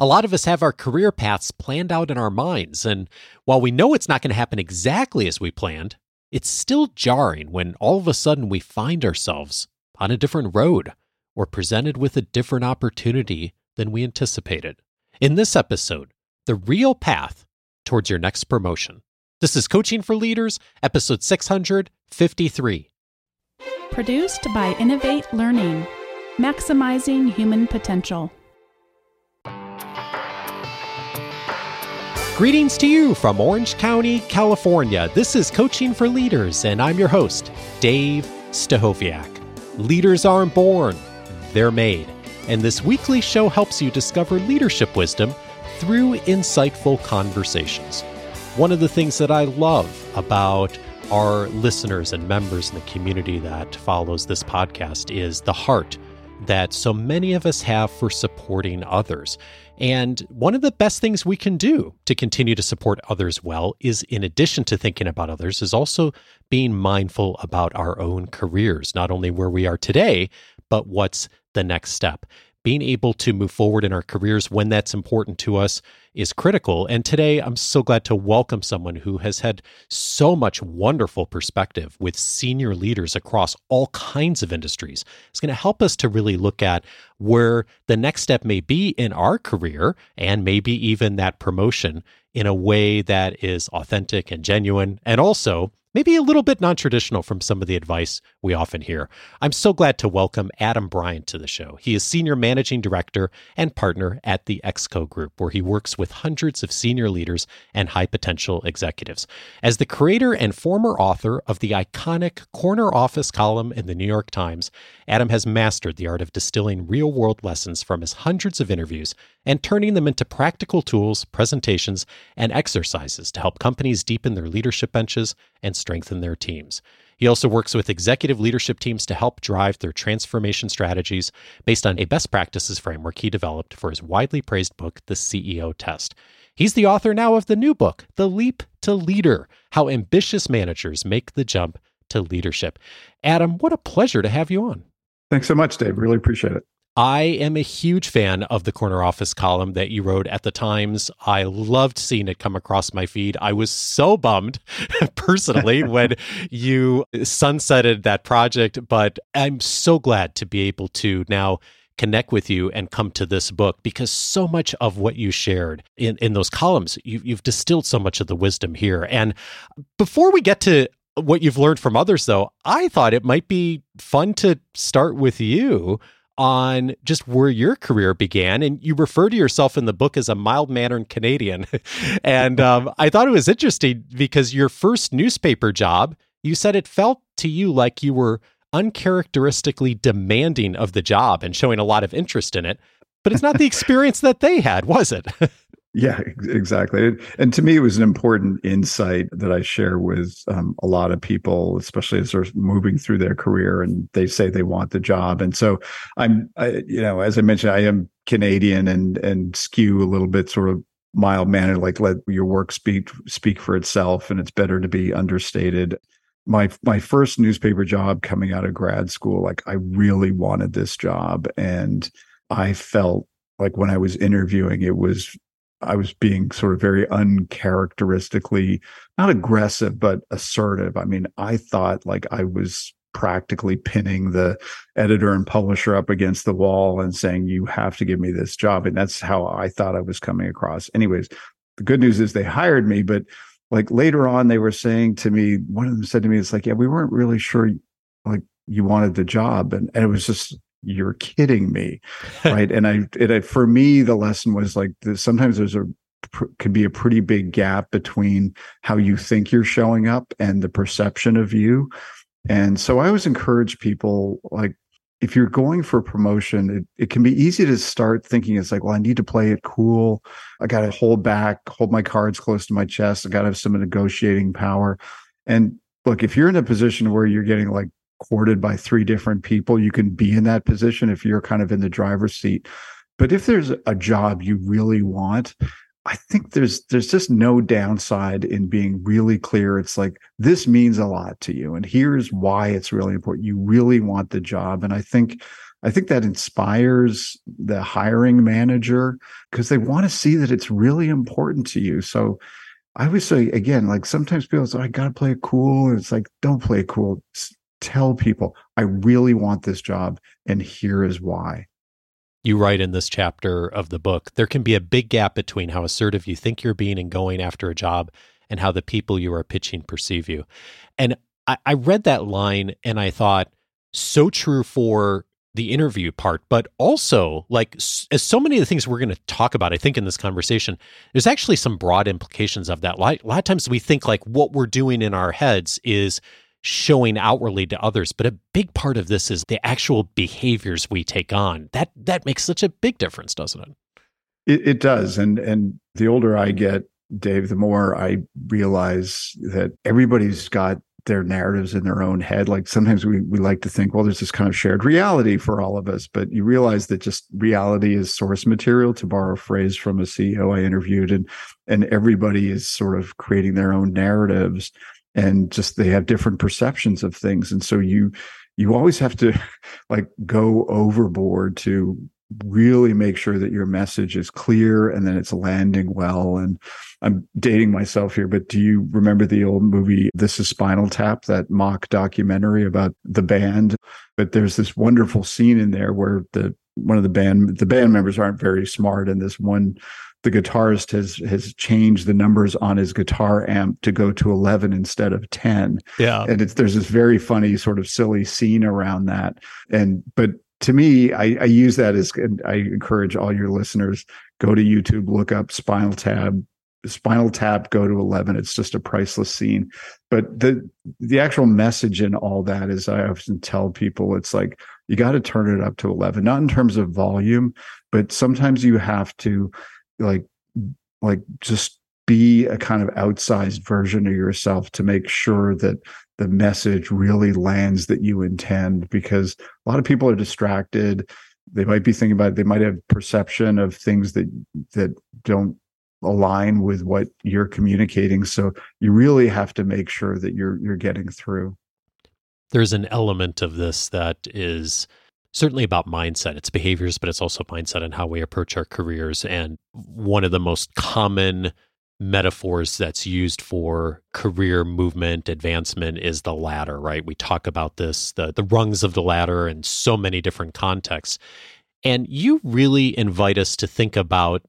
A lot of us have our career paths planned out in our minds, and while we know it's not going to happen exactly as we planned, it's still jarring when all of a sudden we find ourselves on a different road or presented with a different opportunity than we anticipated. In this episode, the real path towards your next promotion. This is Coaching for Leaders, episode 653. Produced by Innovate Learning, maximizing human potential. Greetings to you from Orange County, California. This is Coaching for Leaders, and I'm your host, Dave Stachowiak. Leaders aren't born, they're made. And this weekly show helps you discover leadership wisdom through insightful conversations. One of the things that I love about our listeners and members in the community that follows this podcast is the heart that so many of us have for supporting others. And one of the best things we can do to continue to support others well is, in addition to thinking about others, is also being mindful about our own careers, not only where we are today, but what's the next step being able to move forward in our careers when that's important to us is critical. And today, I'm so glad to welcome someone who has had so much wonderful perspective with senior leaders across all kinds of industries. It's going to help us to really look at where the next step may be in our career and maybe even that promotion in a way that is authentic and genuine and also maybe a little bit non traditional from some of the advice we often hear. I'm so glad to welcome Adam Bryant to the show. He is Senior Managing Director and Partner at the ExCo Group, where he works with hundreds of senior leaders and high potential executives. As the creator and former author of the iconic Corner Office column in the New York Times, Adam has mastered the art of distilling real world lessons from his hundreds of interviews and turning them into practical tools, presentations, and exercises to help companies deepen their leadership benches and strengthen their teams. He also works with executive leadership teams to help drive their transformation strategies based on a best practices framework he developed for his widely praised book, The CEO Test. He's the author now of the new book, The Leap to Leader How Ambitious Managers Make the Jump to Leadership. Adam, what a pleasure to have you on. Thanks so much, Dave. Really appreciate it. I am a huge fan of the corner office column that you wrote at the Times. I loved seeing it come across my feed. I was so bummed personally when you sunsetted that project, but I'm so glad to be able to now connect with you and come to this book because so much of what you shared in, in those columns, you, you've distilled so much of the wisdom here. And before we get to what you've learned from others, though, I thought it might be fun to start with you on just where your career began. And you refer to yourself in the book as a mild mannered Canadian. and um, I thought it was interesting because your first newspaper job, you said it felt to you like you were uncharacteristically demanding of the job and showing a lot of interest in it. But it's not the experience that they had, was it? Yeah, exactly. And to me, it was an important insight that I share with um, a lot of people, especially as they're moving through their career and they say they want the job. And so I'm, I, you know, as I mentioned, I am Canadian and and skew a little bit sort of mild mannered, like let your work speak speak for itself, and it's better to be understated. My my first newspaper job coming out of grad school, like I really wanted this job, and I felt like when I was interviewing, it was I was being sort of very uncharacteristically not aggressive, but assertive. I mean, I thought like I was practically pinning the editor and publisher up against the wall and saying, You have to give me this job. And that's how I thought I was coming across. Anyways, the good news is they hired me, but like later on, they were saying to me, one of them said to me, It's like, yeah, we weren't really sure like you wanted the job. And, and it was just you're kidding me right? And i for me the lesson was like sometimes there's a could be a pretty big gap between how you think you're showing up and the perception of you. And so i always encourage people like if you're going for promotion it, it can be easy to start thinking it's like well i need to play it cool. I got to hold back hold my cards close to my chest. I got to have some negotiating power. And look if you're in a position where you're getting like courted by three different people, you can be in that position if you're kind of in the driver's seat. But if there's a job you really want, I think there's there's just no downside in being really clear. It's like this means a lot to you, and here's why it's really important. You really want the job, and I think I think that inspires the hiring manager because they want to see that it's really important to you. So I always say again, like sometimes people say, oh, I gotta play it cool. And it's like, don't play it cool. Tell people, I really want this job, and here is why. You write in this chapter of the book, there can be a big gap between how assertive you think you're being and going after a job and how the people you are pitching perceive you. And I, I read that line and I thought, so true for the interview part, but also like as so many of the things we're going to talk about, I think in this conversation, there's actually some broad implications of that. A lot, a lot of times we think like what we're doing in our heads is showing outwardly to others, but a big part of this is the actual behaviors we take on. That that makes such a big difference, doesn't it? It, it does, and and the older I get, Dave, the more I realize that everybody's got their narratives in their own head. Like sometimes we, we like to think, well, there's this kind of shared reality for all of us, but you realize that just reality is source material to borrow a phrase from a CEO I interviewed and, and everybody is sort of creating their own narratives and just they have different perceptions of things. And so you, you always have to like go overboard to really make sure that your message is clear and then it's landing well. And I'm dating myself here, but do you remember the old movie This is Spinal Tap, that mock documentary about the band? But there's this wonderful scene in there where the one of the band the band members aren't very smart and this one the guitarist has has changed the numbers on his guitar amp to go to 11 instead of 10 yeah and it's there's this very funny sort of silly scene around that and but to me, I, I use that as and I encourage all your listeners go to YouTube, look up Spinal Tap, Spinal Tap, go to eleven. It's just a priceless scene. But the the actual message in all that is, I often tell people, it's like you got to turn it up to eleven, not in terms of volume, but sometimes you have to like like just be a kind of outsized version of yourself to make sure that the message really lands that you intend because a lot of people are distracted they might be thinking about it. they might have perception of things that that don't align with what you're communicating so you really have to make sure that you're you're getting through there's an element of this that is certainly about mindset. It's behaviors but it's also mindset and how we approach our careers. And one of the most common metaphors that's used for career movement advancement is the ladder right? We talk about this the the rungs of the ladder in so many different contexts. And you really invite us to think about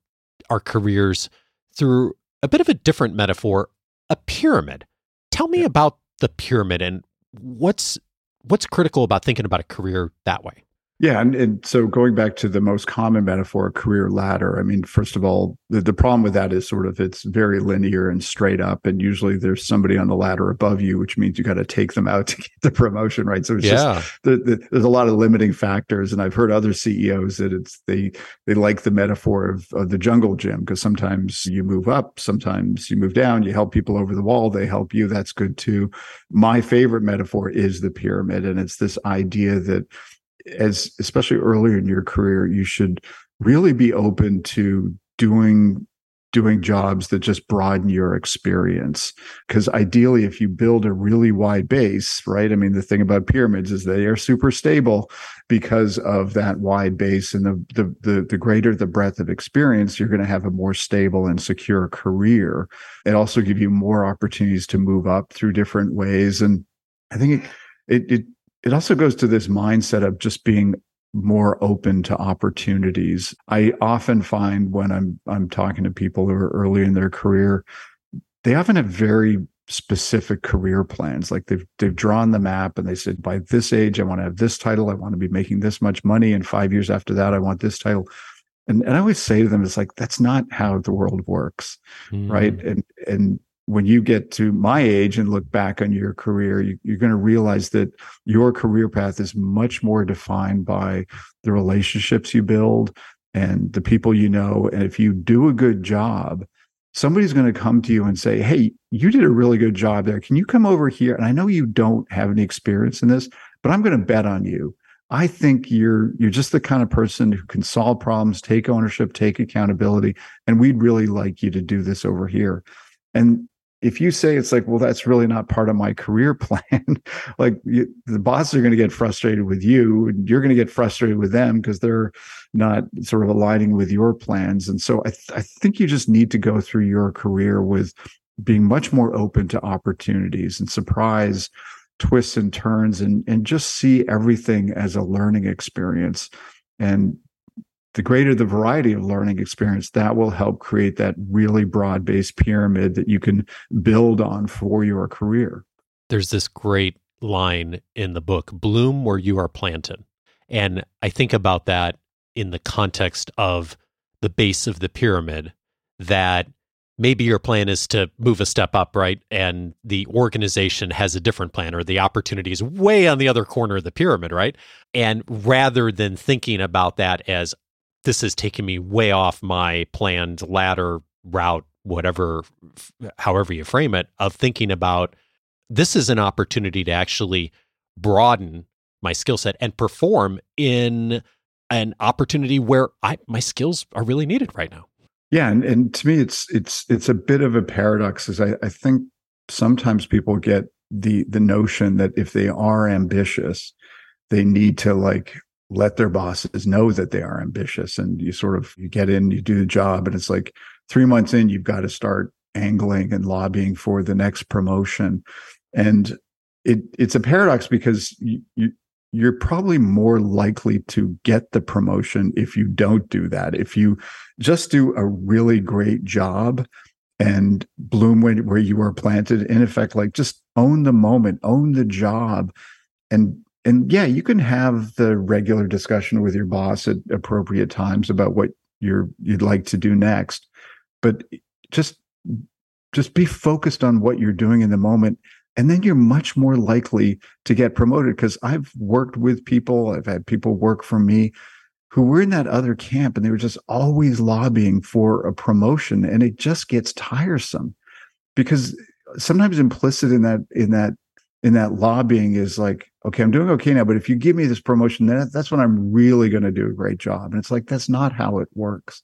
our careers through a bit of a different metaphor a pyramid. Tell me about the pyramid and what's what's critical about thinking about a career that way yeah, and, and so going back to the most common metaphor, career ladder. I mean, first of all, the, the problem with that is sort of it's very linear and straight up, and usually there's somebody on the ladder above you, which means you got to take them out to get the promotion, right? So it's yeah. just the, the, there's a lot of limiting factors, and I've heard other CEOs that it's they they like the metaphor of, of the jungle gym because sometimes you move up, sometimes you move down, you help people over the wall, they help you. That's good too. My favorite metaphor is the pyramid, and it's this idea that as especially earlier in your career, you should really be open to doing doing jobs that just broaden your experience. Because ideally if you build a really wide base right i mean the thing about pyramids is they are super stable because of that wide base and the the the, the greater the breadth of experience you're going to have a more stable and secure career. It also give you more opportunities to move up through different ways and i think it, it, it it also goes to this mindset of just being more open to opportunities. I often find when I'm I'm talking to people who are early in their career, they often have very specific career plans. Like they've they've drawn the map and they said, by this age, I want to have this title, I want to be making this much money, and five years after that, I want this title. And and I always say to them, it's like that's not how the world works, mm. right? And and when you get to my age and look back on your career, you, are going to realize that your career path is much more defined by the relationships you build and the people you know. And if you do a good job, somebody's going to come to you and say, Hey, you did a really good job there. Can you come over here? And I know you don't have any experience in this, but I'm going to bet on you. I think you're you're just the kind of person who can solve problems, take ownership, take accountability, and we'd really like you to do this over here. And if you say it's like, well, that's really not part of my career plan, like you, the bosses are going to get frustrated with you and you're going to get frustrated with them because they're not sort of aligning with your plans. And so I, th- I think you just need to go through your career with being much more open to opportunities and surprise twists and turns and, and just see everything as a learning experience. And the greater the variety of learning experience, that will help create that really broad based pyramid that you can build on for your career. There's this great line in the book bloom where you are planted. And I think about that in the context of the base of the pyramid that maybe your plan is to move a step up, right? And the organization has a different plan or the opportunity is way on the other corner of the pyramid, right? And rather than thinking about that as this is taking me way off my planned ladder route, whatever, however you frame it, of thinking about this is an opportunity to actually broaden my skill set and perform in an opportunity where I my skills are really needed right now. Yeah, and, and to me it's it's it's a bit of a paradox as I, I think sometimes people get the the notion that if they are ambitious, they need to like let their bosses know that they are ambitious and you sort of you get in you do the job and it's like three months in you've got to start angling and lobbying for the next promotion. And it it's a paradox because you, you you're probably more likely to get the promotion if you don't do that. If you just do a really great job and bloom where you are planted in effect like just own the moment own the job and and yeah, you can have the regular discussion with your boss at appropriate times about what you're you'd like to do next, but just just be focused on what you're doing in the moment and then you're much more likely to get promoted because I've worked with people, I've had people work for me who were in that other camp and they were just always lobbying for a promotion and it just gets tiresome. Because sometimes implicit in that in that in that lobbying is like, okay, I'm doing okay now, but if you give me this promotion, then that's when I'm really going to do a great job. And it's like, that's not how it works.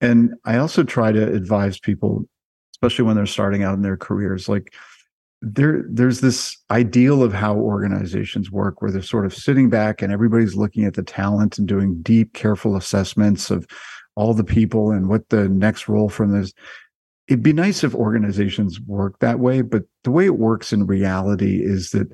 And I also try to advise people, especially when they're starting out in their careers, like there, there's this ideal of how organizations work where they're sort of sitting back and everybody's looking at the talent and doing deep, careful assessments of all the people and what the next role from this it'd be nice if organizations work that way, but the way it works in reality is that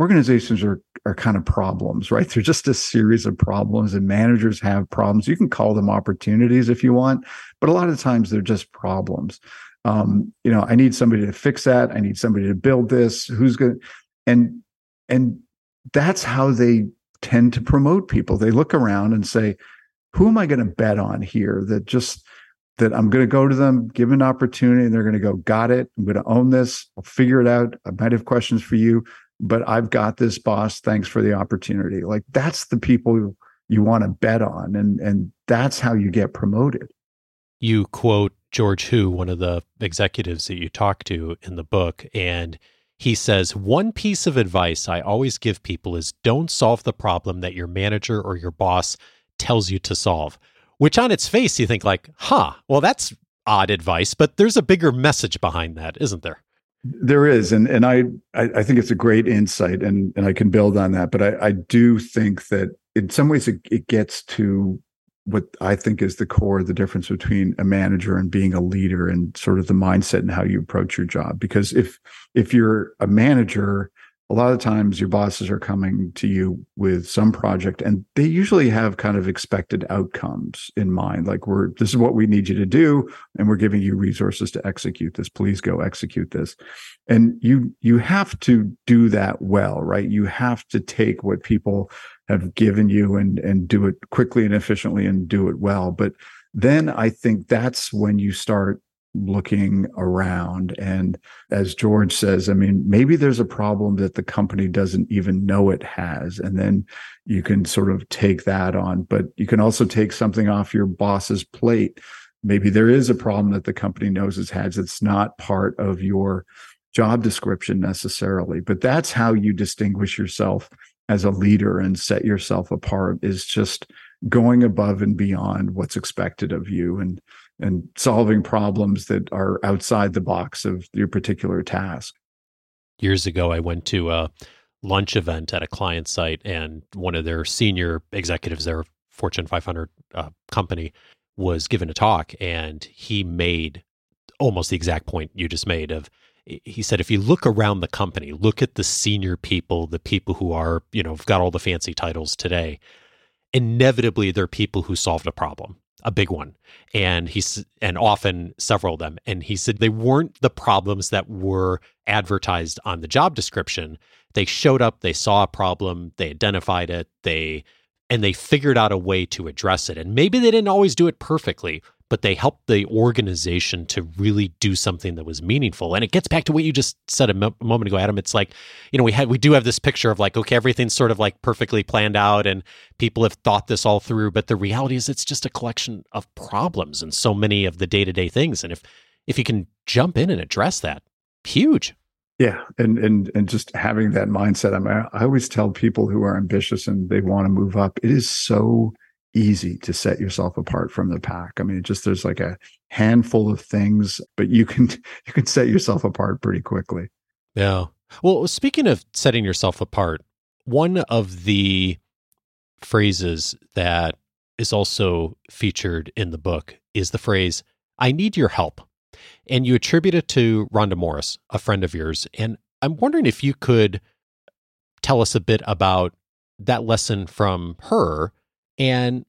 organizations are are kind of problems, right? They're just a series of problems and managers have problems. You can call them opportunities if you want, but a lot of times they're just problems. Um, you know, I need somebody to fix that. I need somebody to build this. Who's going and, and that's how they tend to promote people. They look around and say, who am I going to bet on here that just that I'm going to go to them, give an opportunity, and they're going to go, got it. I'm going to own this. I'll figure it out. I might have questions for you, but I've got this, boss. Thanks for the opportunity. Like that's the people you want to bet on, and and that's how you get promoted. You quote George Hu, one of the executives that you talk to in the book, and he says, One piece of advice I always give people is don't solve the problem that your manager or your boss tells you to solve which on its face you think like, huh, well that's odd advice, but there's a bigger message behind that, isn't there? There is, and and I I, think it's a great insight, and and I can build on that. But I, I do think that in some ways it, it gets to what I think is the core, of the difference between a manager and being a leader, and sort of the mindset and how you approach your job. Because if if you're a manager a lot of times your bosses are coming to you with some project and they usually have kind of expected outcomes in mind like we're this is what we need you to do and we're giving you resources to execute this. Please go execute this. And you you have to do that well right? You have to take what people have given you and and do it quickly and efficiently and do it well. But then i think that's when you start looking around. And as George says, I mean, maybe there's a problem that the company doesn't even know it has. And then you can sort of take that on, but you can also take something off your boss's plate. Maybe there is a problem that the company knows it has. It's not part of your job description necessarily, but that's how you distinguish yourself as a leader and set yourself apart is just going above and beyond what's expected of you and and solving problems that are outside the box of your particular task. Years ago, I went to a lunch event at a client site, and one of their senior executives, their Fortune 500 uh, company, was given a talk, and he made almost the exact point you just made of he said if you look around the company look at the senior people the people who are you know got all the fancy titles today inevitably they're people who solved a problem a big one. And he's and often several of them. And he said they weren't the problems that were advertised on the job description. They showed up they saw a problem they identified it they and they figured out a way to address it. And maybe they didn't always do it perfectly but they helped the organization to really do something that was meaningful. And it gets back to what you just said a mo- moment ago, Adam. It's like, you know, we had we do have this picture of like, okay, everything's sort of like perfectly planned out and people have thought this all through, but the reality is it's just a collection of problems and so many of the day-to-day things. And if if you can jump in and address that, huge. Yeah, and and and just having that mindset. I mean, I always tell people who are ambitious and they want to move up, it is so easy to set yourself apart from the pack. I mean, just there's like a handful of things, but you can you can set yourself apart pretty quickly. Yeah. Well, speaking of setting yourself apart, one of the phrases that is also featured in the book is the phrase "I need your help." And you attribute it to Rhonda Morris, a friend of yours. And I'm wondering if you could tell us a bit about that lesson from her and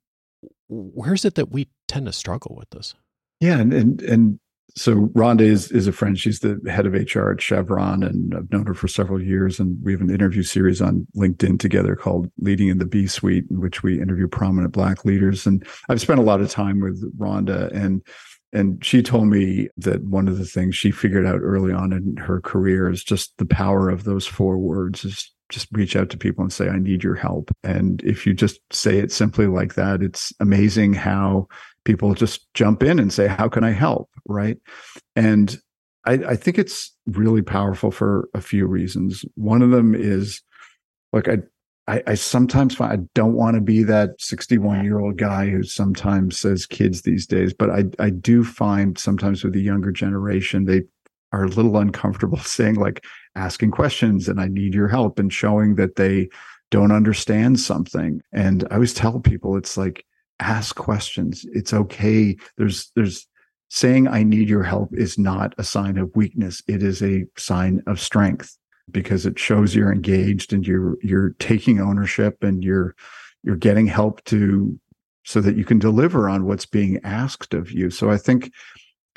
where is it that we tend to struggle with this? Yeah, and and, and so Rhonda is is a friend. She's the head of HR at Chevron, and I've known her for several years. And we have an interview series on LinkedIn together called "Leading in the B Suite," in which we interview prominent Black leaders. And I've spent a lot of time with Rhonda, and and she told me that one of the things she figured out early on in her career is just the power of those four words is just reach out to people and say, I need your help. And if you just say it simply like that, it's amazing how people just jump in and say, How can I help? Right. And I, I think it's really powerful for a few reasons. One of them is like, I I, I, sometimes find I don't want to be that 61 year old guy who sometimes says kids these days, but I, I do find sometimes with the younger generation, they are a little uncomfortable saying like asking questions and I need your help and showing that they don't understand something. And I always tell people it's like ask questions. It's okay. There's there's saying I need your help is not a sign of weakness. It is a sign of strength because it shows you're engaged and you're you're taking ownership and you're you're getting help to so that you can deliver on what's being asked of you. So I think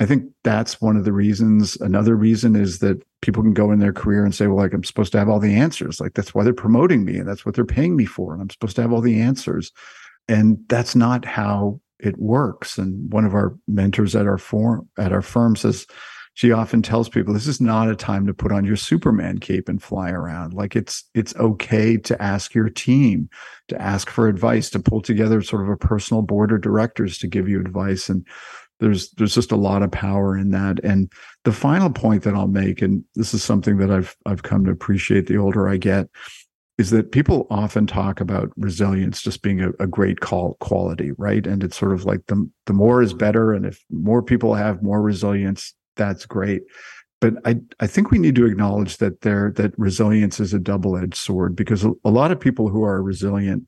I think that's one of the reasons. Another reason is that people can go in their career and say, well, like I'm supposed to have all the answers. Like that's why they're promoting me and that's what they're paying me for. And I'm supposed to have all the answers. And that's not how it works. And one of our mentors at our form at our firm says she often tells people this is not a time to put on your Superman cape and fly around. Like it's it's okay to ask your team, to ask for advice, to pull together sort of a personal board of directors to give you advice. And there's there's just a lot of power in that. And the final point that i'll make and this is something that i've i've come to appreciate the older i get is that people often talk about resilience just being a, a great call quality right? And it's sort of like the the more is mm-hmm. better and if more people have more resilience that's great. But I, I think we need to acknowledge that there that resilience is a double-edged sword because a, a lot of people who are resilient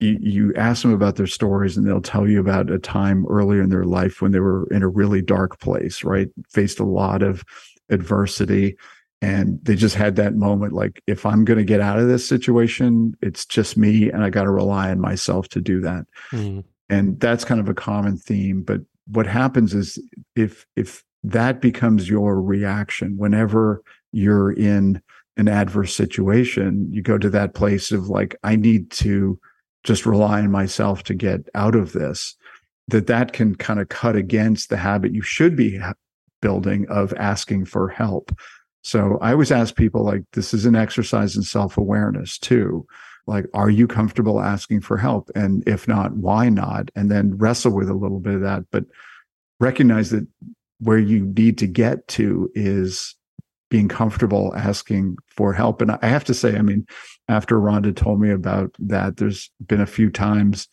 you, you ask them about their stories and they'll tell you about a time earlier in their life when they were in a really dark place, right? Faced a lot of adversity. And they just had that moment like, if I'm going to get out of this situation, it's just me and I got to rely on myself to do that. Mm. And that's kind of a common theme. But what happens is if, if that becomes your reaction whenever you're in an adverse situation, you go to that place of like, I need to just rely on myself to get out of this that that can kind of cut against the habit you should be building of asking for help. So i always ask people like this is an exercise in self-awareness too. Like are you comfortable asking for help? And if not why not? And then wrestle with a little bit of that but recognize that where you need to get to is being comfortable asking for help and i have to say i mean after Rhonda told me about that, there's been a few times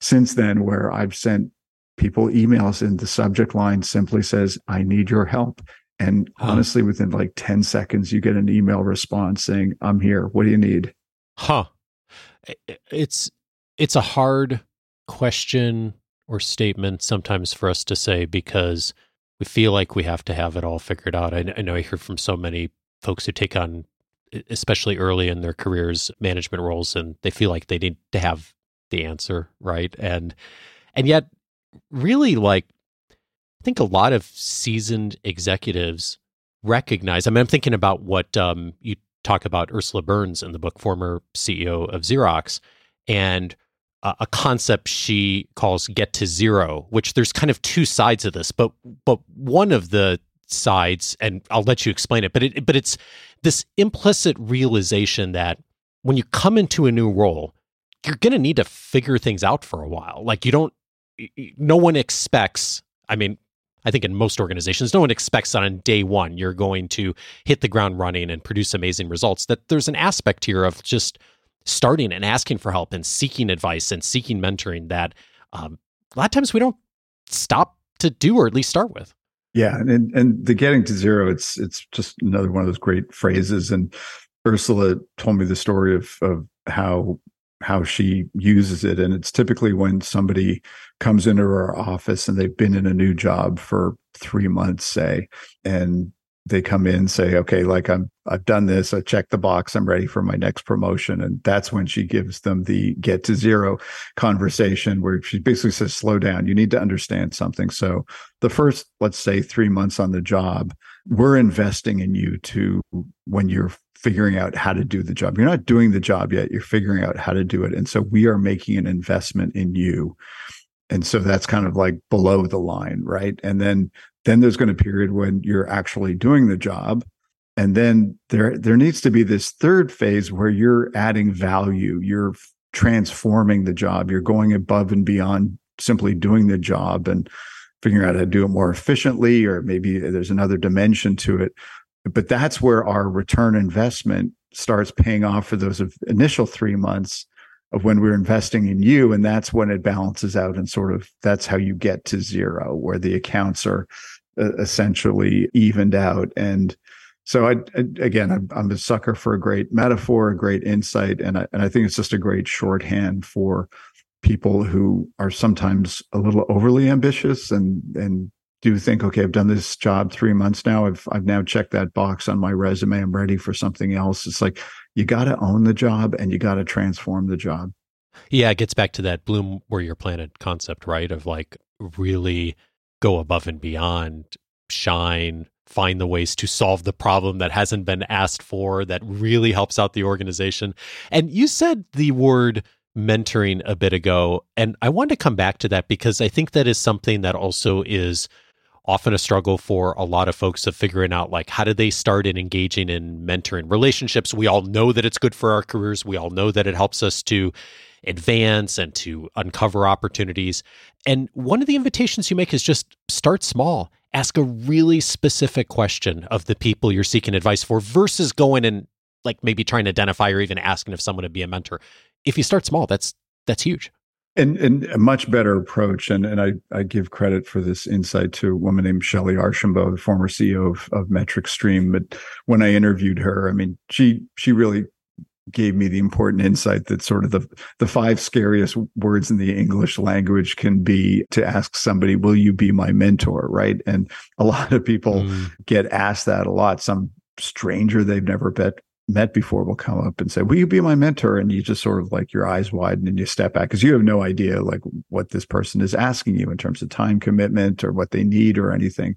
since then where I've sent people emails and the subject line simply says, I need your help. And huh. honestly, within like 10 seconds, you get an email response saying, I'm here. What do you need? Huh. It's it's a hard question or statement sometimes for us to say because we feel like we have to have it all figured out. I, I know I hear from so many folks who take on especially early in their careers management roles and they feel like they need to have the answer right and and yet really like i think a lot of seasoned executives recognize i mean i'm thinking about what um, you talk about ursula burns in the book former ceo of xerox and a concept she calls get to zero which there's kind of two sides of this but but one of the sides, and I'll let you explain it. But it, but it's this implicit realization that when you come into a new role, you're going to need to figure things out for a while. Like you don't, no one expects. I mean, I think in most organizations, no one expects that on day one you're going to hit the ground running and produce amazing results. That there's an aspect here of just starting and asking for help and seeking advice and seeking mentoring that um, a lot of times we don't stop to do or at least start with. Yeah, and and the getting to zero, it's it's just another one of those great phrases. And Ursula told me the story of of how how she uses it, and it's typically when somebody comes into her office and they've been in a new job for three months, say, and they come in say okay like i'm i've done this i checked the box i'm ready for my next promotion. And that's when she gives them the get to zero conversation where she basically says slow down you need to understand something. So the first let's say 3 months on the job we're investing in you to when you're figuring out how to do the job. You're not doing the job yet you're figuring out how to do it. And so we are making an investment in you and so that's kind of like below the line right and then then there's going to be a period when you're actually doing the job. And then there there needs to be this third phase where you're adding value, you're transforming the job, you're going above and beyond simply doing the job and figuring out how to do it more efficiently, or maybe there's another dimension to it. But that's where our return investment starts paying off for those initial three months of when we're investing in you. And that's when it balances out and sort of that's how you get to zero, where the accounts are uh, essentially evened out. And so I, I again, I'm, I'm, a sucker for a great metaphor, a great insight, and I, and I think it's just a great shorthand for people who are sometimes a little overly ambitious and and do think, okay, I've done this job three months now. I've I've now checked that box on my resume. I'm ready for something else. It's like you got to own the job and you got to transform the job. Yeah, it gets back to that bloom where you're planted concept, right? Of like really go above and beyond, shine, find the ways to solve the problem that hasn't been asked for that really helps out the organization. And you said the word mentoring a bit ago, and I want to come back to that because I think that is something that also is often a struggle for a lot of folks of figuring out like how do they start in engaging in mentoring relationships? We all know that it's good for our careers. We all know that it helps us to advance and to uncover opportunities. And one of the invitations you make is just start small. Ask a really specific question of the people you're seeking advice for versus going and like maybe trying to identify or even asking if someone would be a mentor. If you start small that's that's huge and, and a much better approach, and, and I, I give credit for this insight to a woman named Shelley Archambeau, the former CEO of, of MetricStream. But when I interviewed her, I mean, she she really gave me the important insight that sort of the the five scariest words in the English language can be to ask somebody, "Will you be my mentor?" Right, and a lot of people mm. get asked that a lot. Some stranger they've never met met before will come up and say, "Will you be my mentor?" And you just sort of like your eyes widen and you step back because you have no idea like what this person is asking you in terms of time commitment or what they need or anything,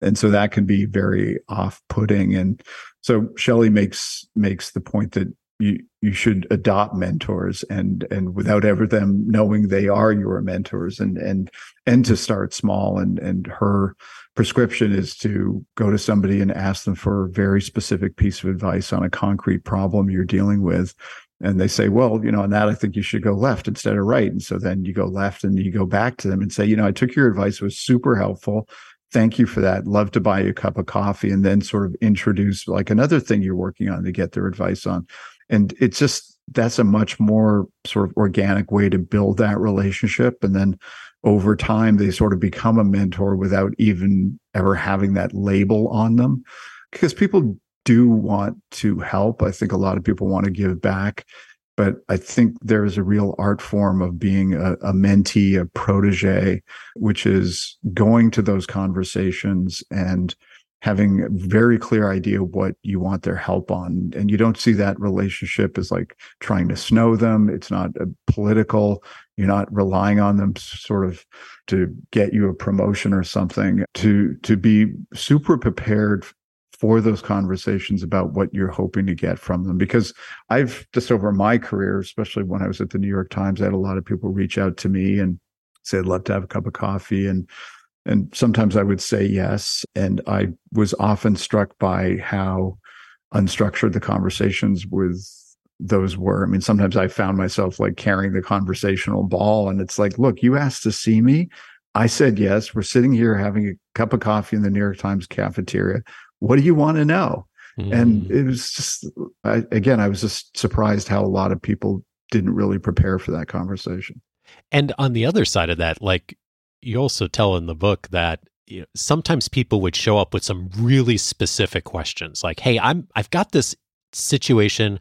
and so that can be very off-putting. And so Shelley makes makes the point that you you should adopt mentors and and without ever them knowing they are your mentors and and and to start small and and her prescription is to go to somebody and ask them for a very specific piece of advice on a concrete problem you're dealing with. And they say well you know on that i think you should go left instead of right. And so then you go left and you go back to them and say you know i took your advice. It was super helpful. Thank you for that. Love to buy you a cup of coffee and then sort of introduce like another thing you're working on to get their advice on. And it's just that's a much more sort of organic way to build that relationship. And then over time, they sort of become a mentor without even ever having that label on them. Because people do want to help. I think a lot of people want to give back. But I think there is a real art form of being a, a mentee, a protege, which is going to those conversations and having a very clear idea what you want their help on and you don't see that relationship as like trying to snow them it's not uh, political you're not relying on them sort of to get you a promotion or something to to be super prepared for those conversations about what you're hoping to get from them because i've just over my career especially when i was at the new york times i had a lot of people reach out to me and say i'd love to have a cup of coffee and and sometimes I would say yes. And I was often struck by how unstructured the conversations with those were. I mean, sometimes I found myself like carrying the conversational ball, and it's like, look, you asked to see me. I said yes. We're sitting here having a cup of coffee in the New York Times cafeteria. What do you want to know? Mm. And it was just, I, again, I was just surprised how a lot of people didn't really prepare for that conversation. And on the other side of that, like you also tell in the book that you know, sometimes people would show up with some really specific questions like hey i'm i've got this situation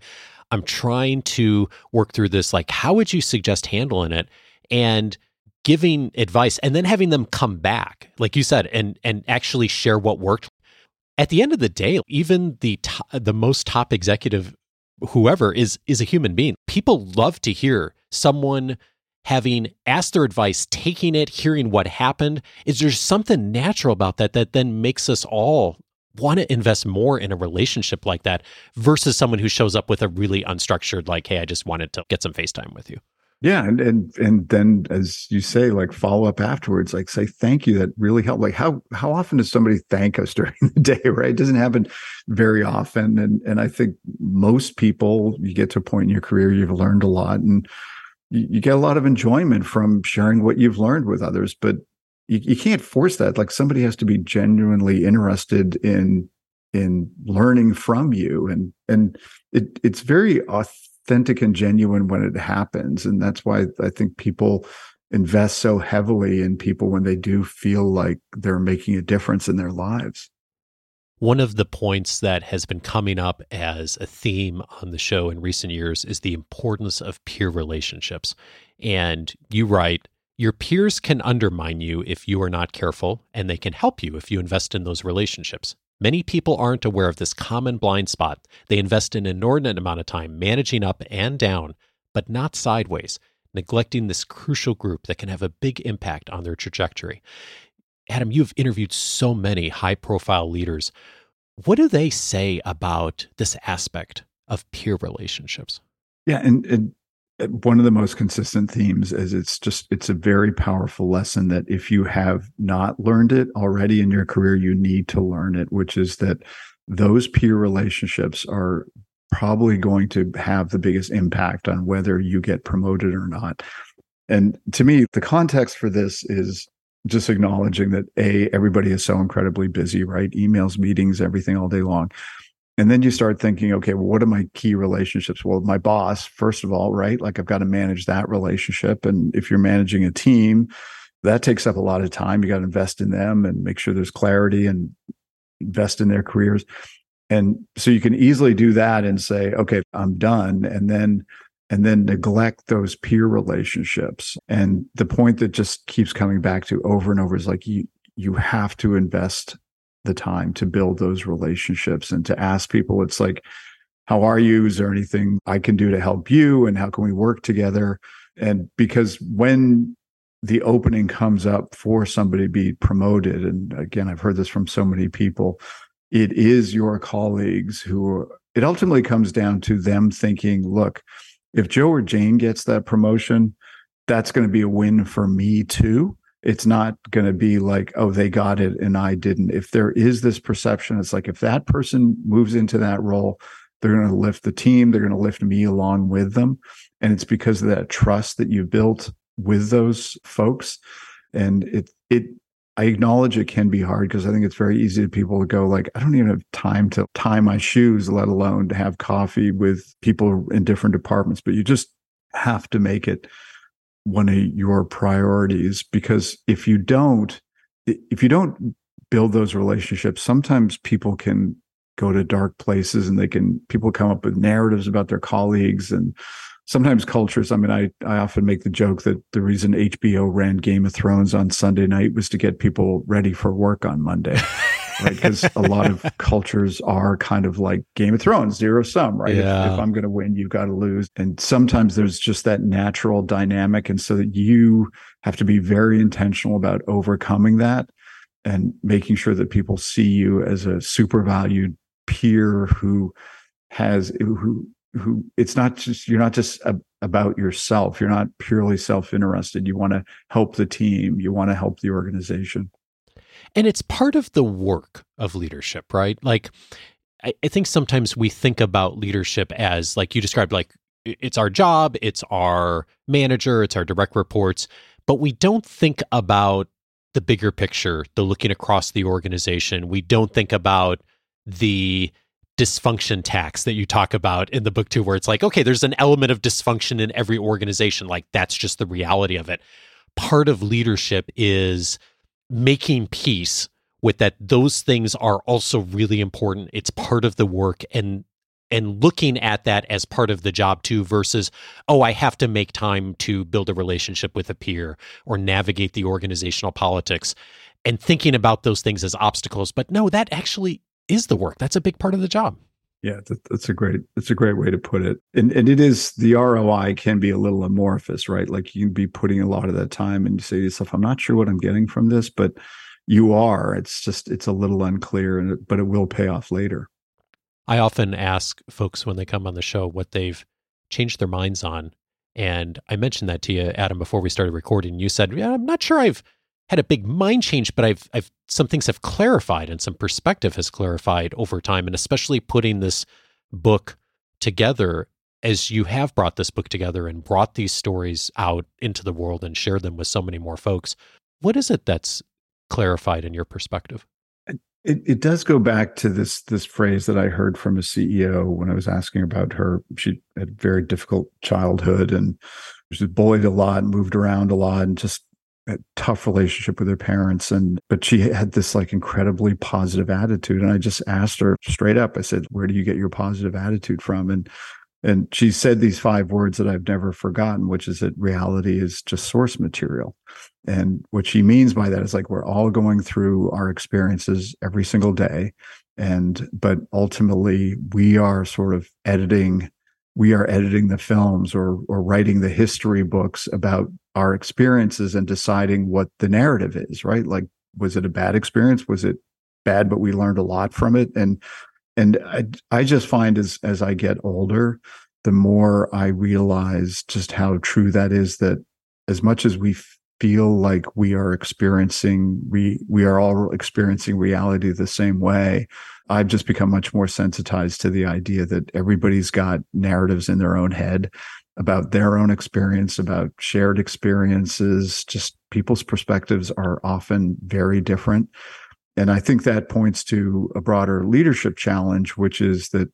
i'm trying to work through this like how would you suggest handling it and giving advice and then having them come back like you said and and actually share what worked? At the end of the day even the the most top executive whoever is is a human being. People love to hear someone having asked their advice, taking it, hearing what happened, is there something natural about that that then makes us all want to invest more in a relationship like that versus someone who shows up with a really unstructured, like, hey, I just wanted to get some FaceTime with you. Yeah, and and and then as you say, like follow up afterwards, like say thank you. That really helped. Like how how often does somebody thank us during the day? Right, it doesn't happen very often. And and I think most people, you get to a point in your career, you've learned a lot, and you, you, get a lot of enjoyment from sharing what you've learned with others, but you, you can't force that. Like somebody has to be genuinely interested in in learning from you, and and it it's very authentic and genuine when it happens, and that's why I think people invest so heavily in people when they do feel like they're making a difference in their lives. One of the points that has been coming up as a theme on the show in recent years is the importance of peer relationships. And you write, your peers can undermine you if you are not careful, and they can help you if you invest in those relationships. Many people aren't aware of this common blind spot. They invest an inordinate amount of time managing up and down, but not sideways, neglecting this crucial group that can have a big impact on their trajectory. Adam, you've interviewed so many high profile leaders. What do they say about this aspect of peer relationships? Yeah, and, and one of the most consistent themes is it's just it's a very powerful lesson that if you have not learned it already in your career you need to learn it which is that those peer relationships are probably going to have the biggest impact on whether you get promoted or not. And to me the context for this is just acknowledging that a everybody is so incredibly busy right? Emails meetings everything all day long and then you start thinking okay well what are my key relationships? Well my boss first of all right? Like i've got to manage that relationship. And if you're managing a team that takes up a lot of time. You got to invest in them and make sure there's clarity and invest in their careers. And so you can easily do that and say okay i'm done. And then and then neglect those peer relationships. And the point that just keeps coming back to over and over is like you you have to invest the time to build those relationships and to ask people it's like how are you? Is there anything i can do to help you? And how can we work together? And because when the opening comes up for somebody to be promoted and again i've heard this from so many people it is your colleagues who it ultimately comes down to them thinking look if Joe or Jane gets that promotion, that's going to be a win for me too. It's not going to be like, oh, they got it and I didn't. If there is this perception, it's like if that person moves into that role, they're going to lift the team, they're going to lift me along with them. And it's because of that trust that you built with those folks. And it, it, I acknowledge it can be hard because I think it's very easy to people to go like, I don't even have time to tie my shoes, let alone to have coffee with people in different departments. But you just have to make it one of your priorities because if you don't, if you don't build those relationships, sometimes people can go to dark places and they can people come up with narratives about their colleagues and sometimes cultures. I mean i i often make the joke that the reason hbo ran game of thrones on sunday night was to get people ready for work on monday right? Because a lot of cultures are kind of like game of thrones zero sum right? Yeah. if, if i'm going to win you got to lose. And sometimes there's just that natural dynamic and so that you have to be very intentional about overcoming that and making sure that people see you as a super valued peer who has who who it's not just you're not just a, about yourself. You're not purely self-interested. You want to help the team. You want to help the organization and it's part of the work of leadership right? Like I, I think sometimes we think about leadership as like you described like it's our job it's our manager it's our direct reports but we don't think about the bigger picture the looking across the organization. We don't think about the dysfunction tax that you talk about in the book too where it's like okay there's an element of dysfunction in every organization like that's just the reality of it. Part of leadership is making peace with that those things are also really important it's part of the work and and looking at that as part of the job too versus oh i have to make time to build a relationship with a peer or navigate the organizational politics and thinking about those things as obstacles but no that actually is the work. That's a big part of the job. Yeah, that's a great that's a great way to put it. And and it is the ROI can be a little amorphous, right? Like you can be putting a lot of that time and you say to yourself, I'm not sure what I'm getting from this, but you are. It's just it's a little unclear and but it will pay off later. I often ask folks when they come on the show what they've changed their minds on. And I mentioned that to you, Adam, before we started recording. You said, Yeah, I'm not sure I've had a big mind change, but I've I've some things have clarified and some perspective has clarified over time, and especially putting this book together as you have brought this book together and brought these stories out into the world and shared them with so many more folks. What is it that's clarified in your perspective? It, it does go back to this this phrase that I heard from a CEO when I was asking about her. She had a very difficult childhood and she was bullied a lot, and moved around a lot, and just a tough relationship with her parents and but she had this like incredibly positive attitude and i just asked her straight up i said where do you get your positive attitude from? And and she said these five words that i've never forgotten which is that reality is just source material. And what she means by that is like we're all going through our experiences every single day and but ultimately we are sort of editing we are editing the films or or writing the history books about our experiences and deciding what the narrative is right? Like was it a bad experience? Was it bad but we learned a lot from it? And and i i just find as as i get older the more i realize just how true that is that as much as we feel like we are experiencing we we are all experiencing reality the same way I've just become much more sensitized to the idea that everybody's got narratives in their own head about their own experience, about shared experiences. Just people's perspectives are often very different. And I think that points to a broader leadership challenge, which is that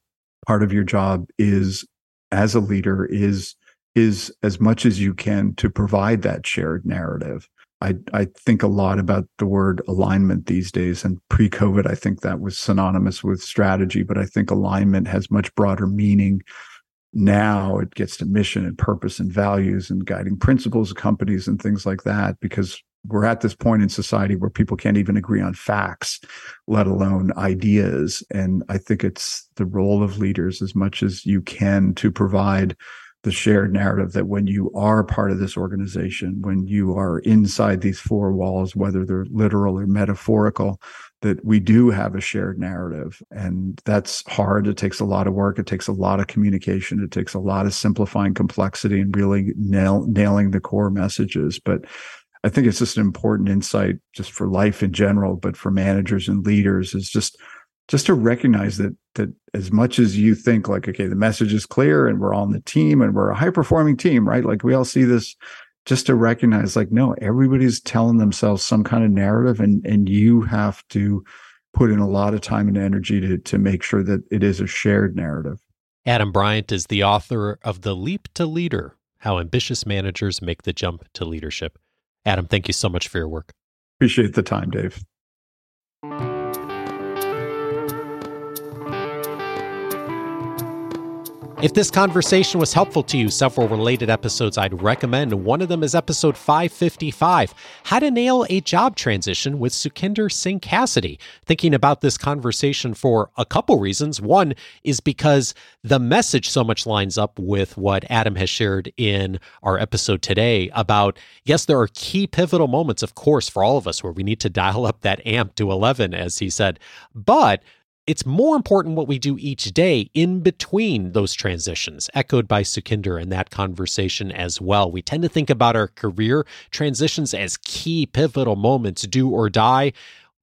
part of your job is as a leader is is as much as you can to provide that shared narrative I, I think a lot about the word alignment these days. And pre COVID, I think that was synonymous with strategy, but I think alignment has much broader meaning now. It gets to mission and purpose and values and guiding principles of companies and things like that, because we're at this point in society where people can't even agree on facts, let alone ideas. And I think it's the role of leaders as much as you can to provide the shared narrative that when you are part of this organization, when you are inside these four walls, whether they're literal or metaphorical, that we do have a shared narrative. And that's hard. It takes a lot of work. It takes a lot of communication. It takes a lot of simplifying complexity and really nail, nailing the core messages. But I think it's just an important insight just for life in general, but for managers and leaders is just just to recognize that that as much as you think like okay the message is clear and we're on the team and we're a high performing team right like we all see this just to recognize like no everybody's telling themselves some kind of narrative and and you have to put in a lot of time and energy to to make sure that it is a shared narrative. Adam bryant is the author of the leap to leader how ambitious managers make the jump to leadership. Adam thank you so much for your work. Appreciate the time dave If this conversation was helpful to you, several related episodes I'd recommend. One of them is episode 555 How to Nail a Job Transition with Sukhinder Singh Cassidy. Thinking about this conversation for a couple reasons. One is because the message so much lines up with what Adam has shared in our episode today about yes, there are key pivotal moments, of course, for all of us where we need to dial up that amp to 11, as he said. But it's more important what we do each day in between those transitions, echoed by Sukhinder in that conversation as well. We tend to think about our career transitions as key pivotal moments, do or die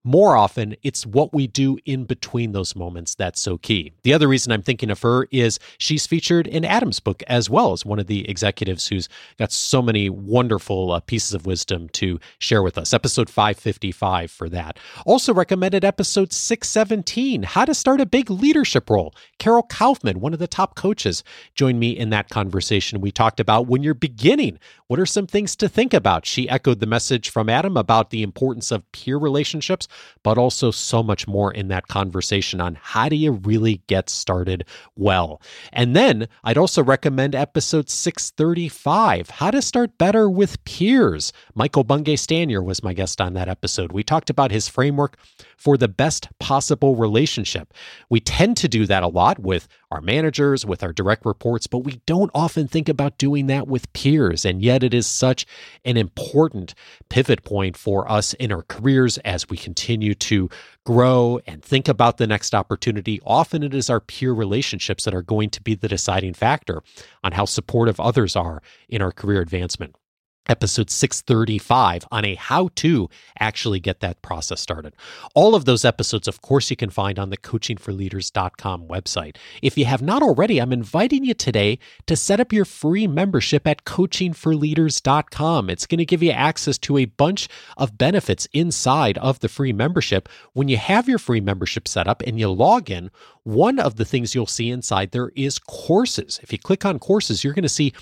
more often it's what we do in between those moments that's so key. The other reason I'm thinking of her is she's featured in Adam's book as well as one of the executives who's got so many wonderful uh, pieces of wisdom to share with us. Episode 555 for that. Also recommended episode 617, How to Start a Big Leadership Role. Carol Kauffman, one of the top coaches, joined me in that conversation. We talked about when you're beginning, what are some things to think about? She echoed the message from Adam about the importance of peer relationships but also so much more in that conversation on how do you really get started well. And then I'd also recommend episode 635 How to Start Better with Peers. Michael Bungay Stanier was my guest on that episode. We talked about his framework for the best possible relationship. We tend to do that a lot with our managers, with our direct reports, but we don't often think about doing that with peers. And yet it is such an important pivot point for us in our careers as we continue to grow and think about the next opportunity. Often it is our peer relationships that are going to be the deciding factor on how supportive others are in our career advancement episode 635 on a how to actually get that process started. All of those episodes, of course, you can find on the coachingforleaders.com website. If you have not already, I'm inviting you today to set up your free membership at coachingforleaders.com. It's going to give you access to a bunch of benefits inside of the free membership. When you have your free membership set up and you log in, one of the things you'll see inside there is courses. If you click on courses, you're going to see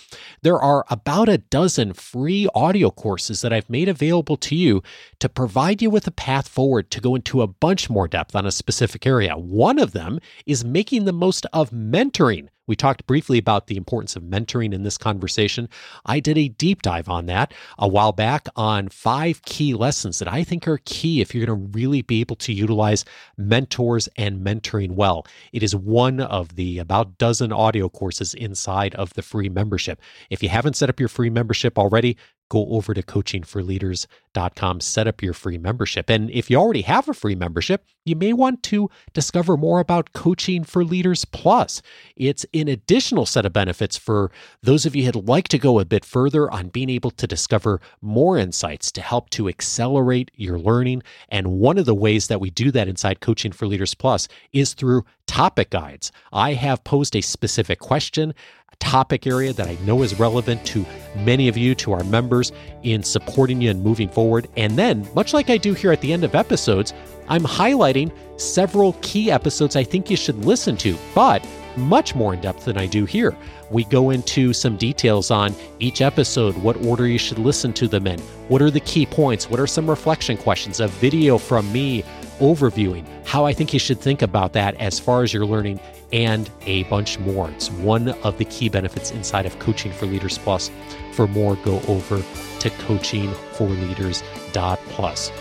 there are about a dozen free audio courses that I've made available to you to provide you with a path forward to go into a bunch more depth on a specific area. One of them is making the most of mentoring. We talked briefly about the importance of mentoring in this conversation. I did a deep dive on that a while back on five key lessons that I think are key if you're going to really be able to utilize mentors and mentoring well. It is one of the about dozen audio courses inside of the free membership. If you haven't set up your free membership already, go over to coachingforleaders.com, set up your free membership. And if you already have a free membership, you may want to discover more about Coaching for Leaders Plus. It's an additional set of benefits for those of you who'd like to go a bit further on being able to discover more insights to help to accelerate your learning. And one of the ways that we do that inside Coaching for Leaders Plus is through topic guides. I have posed a specific question a topic area that I know is relevant to many of you, to our members, in supporting you and moving forward. And then, much like I do here at the end of episodes, I'm highlighting several key episodes I think you should listen to, but much more in depth than I do here. We go into some details on each episode, what order you should listen to them in, what are the key points, what are some reflection questions, a video from me overviewing how I think you should think about that as far as you're learning and a bunch more. It's one of the key benefits inside of Coaching for Leaders Plus. For more, go over to coachingforleaders.plus.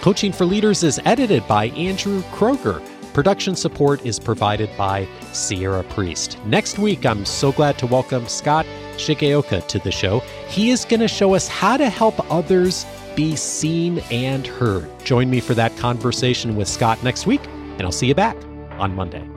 Coaching for Leaders is edited by Andrew Kroeger. Production support is provided by Sierra Priest. Next week, I'm so glad to welcome Scott Shigeoka to the show. He is going to show us how to help others be seen and heard. Join me for that conversation with Scott next week, and I'll see you back on Monday.